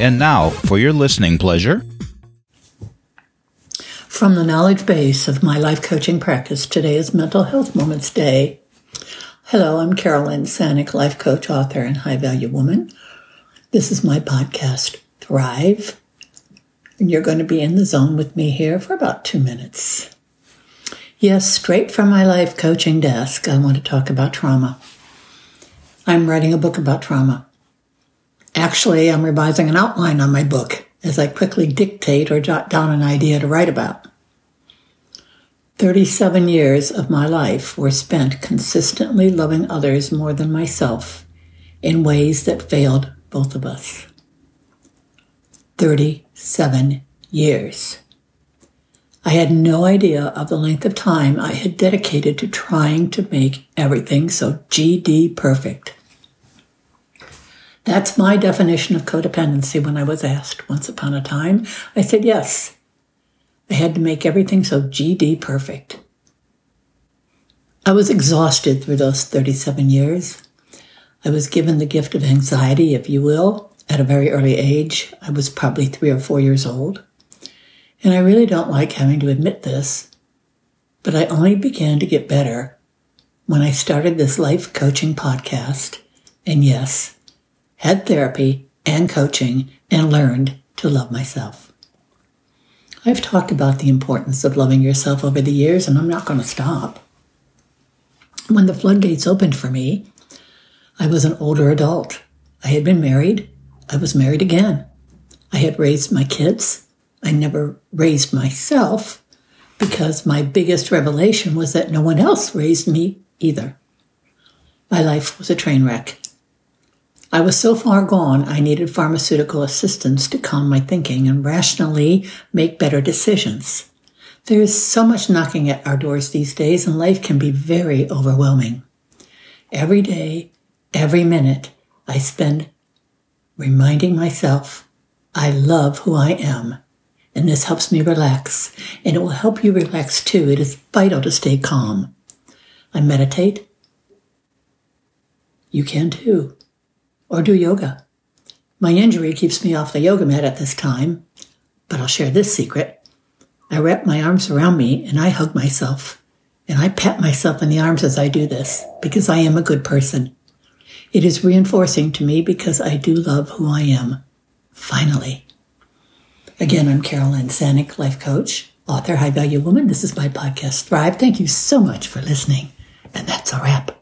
And now, for your listening pleasure, from the knowledge base of my life coaching practice, today is Mental Health Moments Day. Hello, I'm Carolyn Sanic, life coach, author, and high value woman. This is my podcast, Thrive. And you're going to be in the zone with me here for about two minutes. Yes, straight from my life coaching desk, I want to talk about trauma. I'm writing a book about trauma. Actually, I'm revising an outline on my book as I quickly dictate or jot down an idea to write about. 37 years of my life were spent consistently loving others more than myself in ways that failed both of us. 37 years. I had no idea of the length of time I had dedicated to trying to make everything so GD perfect. That's my definition of codependency when I was asked once upon a time. I said yes. I had to make everything so GD perfect. I was exhausted through those 37 years. I was given the gift of anxiety, if you will, at a very early age. I was probably three or four years old. And I really don't like having to admit this, but I only began to get better when I started this life coaching podcast. And yes, had therapy and coaching, and learned to love myself. I've talked about the importance of loving yourself over the years, and I'm not going to stop. When the floodgates opened for me, I was an older adult. I had been married. I was married again. I had raised my kids. I never raised myself because my biggest revelation was that no one else raised me either. My life was a train wreck. I was so far gone, I needed pharmaceutical assistance to calm my thinking and rationally make better decisions. There is so much knocking at our doors these days, and life can be very overwhelming. Every day, every minute, I spend reminding myself I love who I am. And this helps me relax, and it will help you relax too. It is vital to stay calm. I meditate. You can too or do yoga. My injury keeps me off the yoga mat at this time, but I'll share this secret. I wrap my arms around me and I hug myself, and I pat myself in the arms as I do this because I am a good person. It is reinforcing to me because I do love who I am. Finally. Again, I'm Carolyn Sanic, life coach, author, high value woman. This is my podcast, Thrive. Thank you so much for listening. And that's a wrap.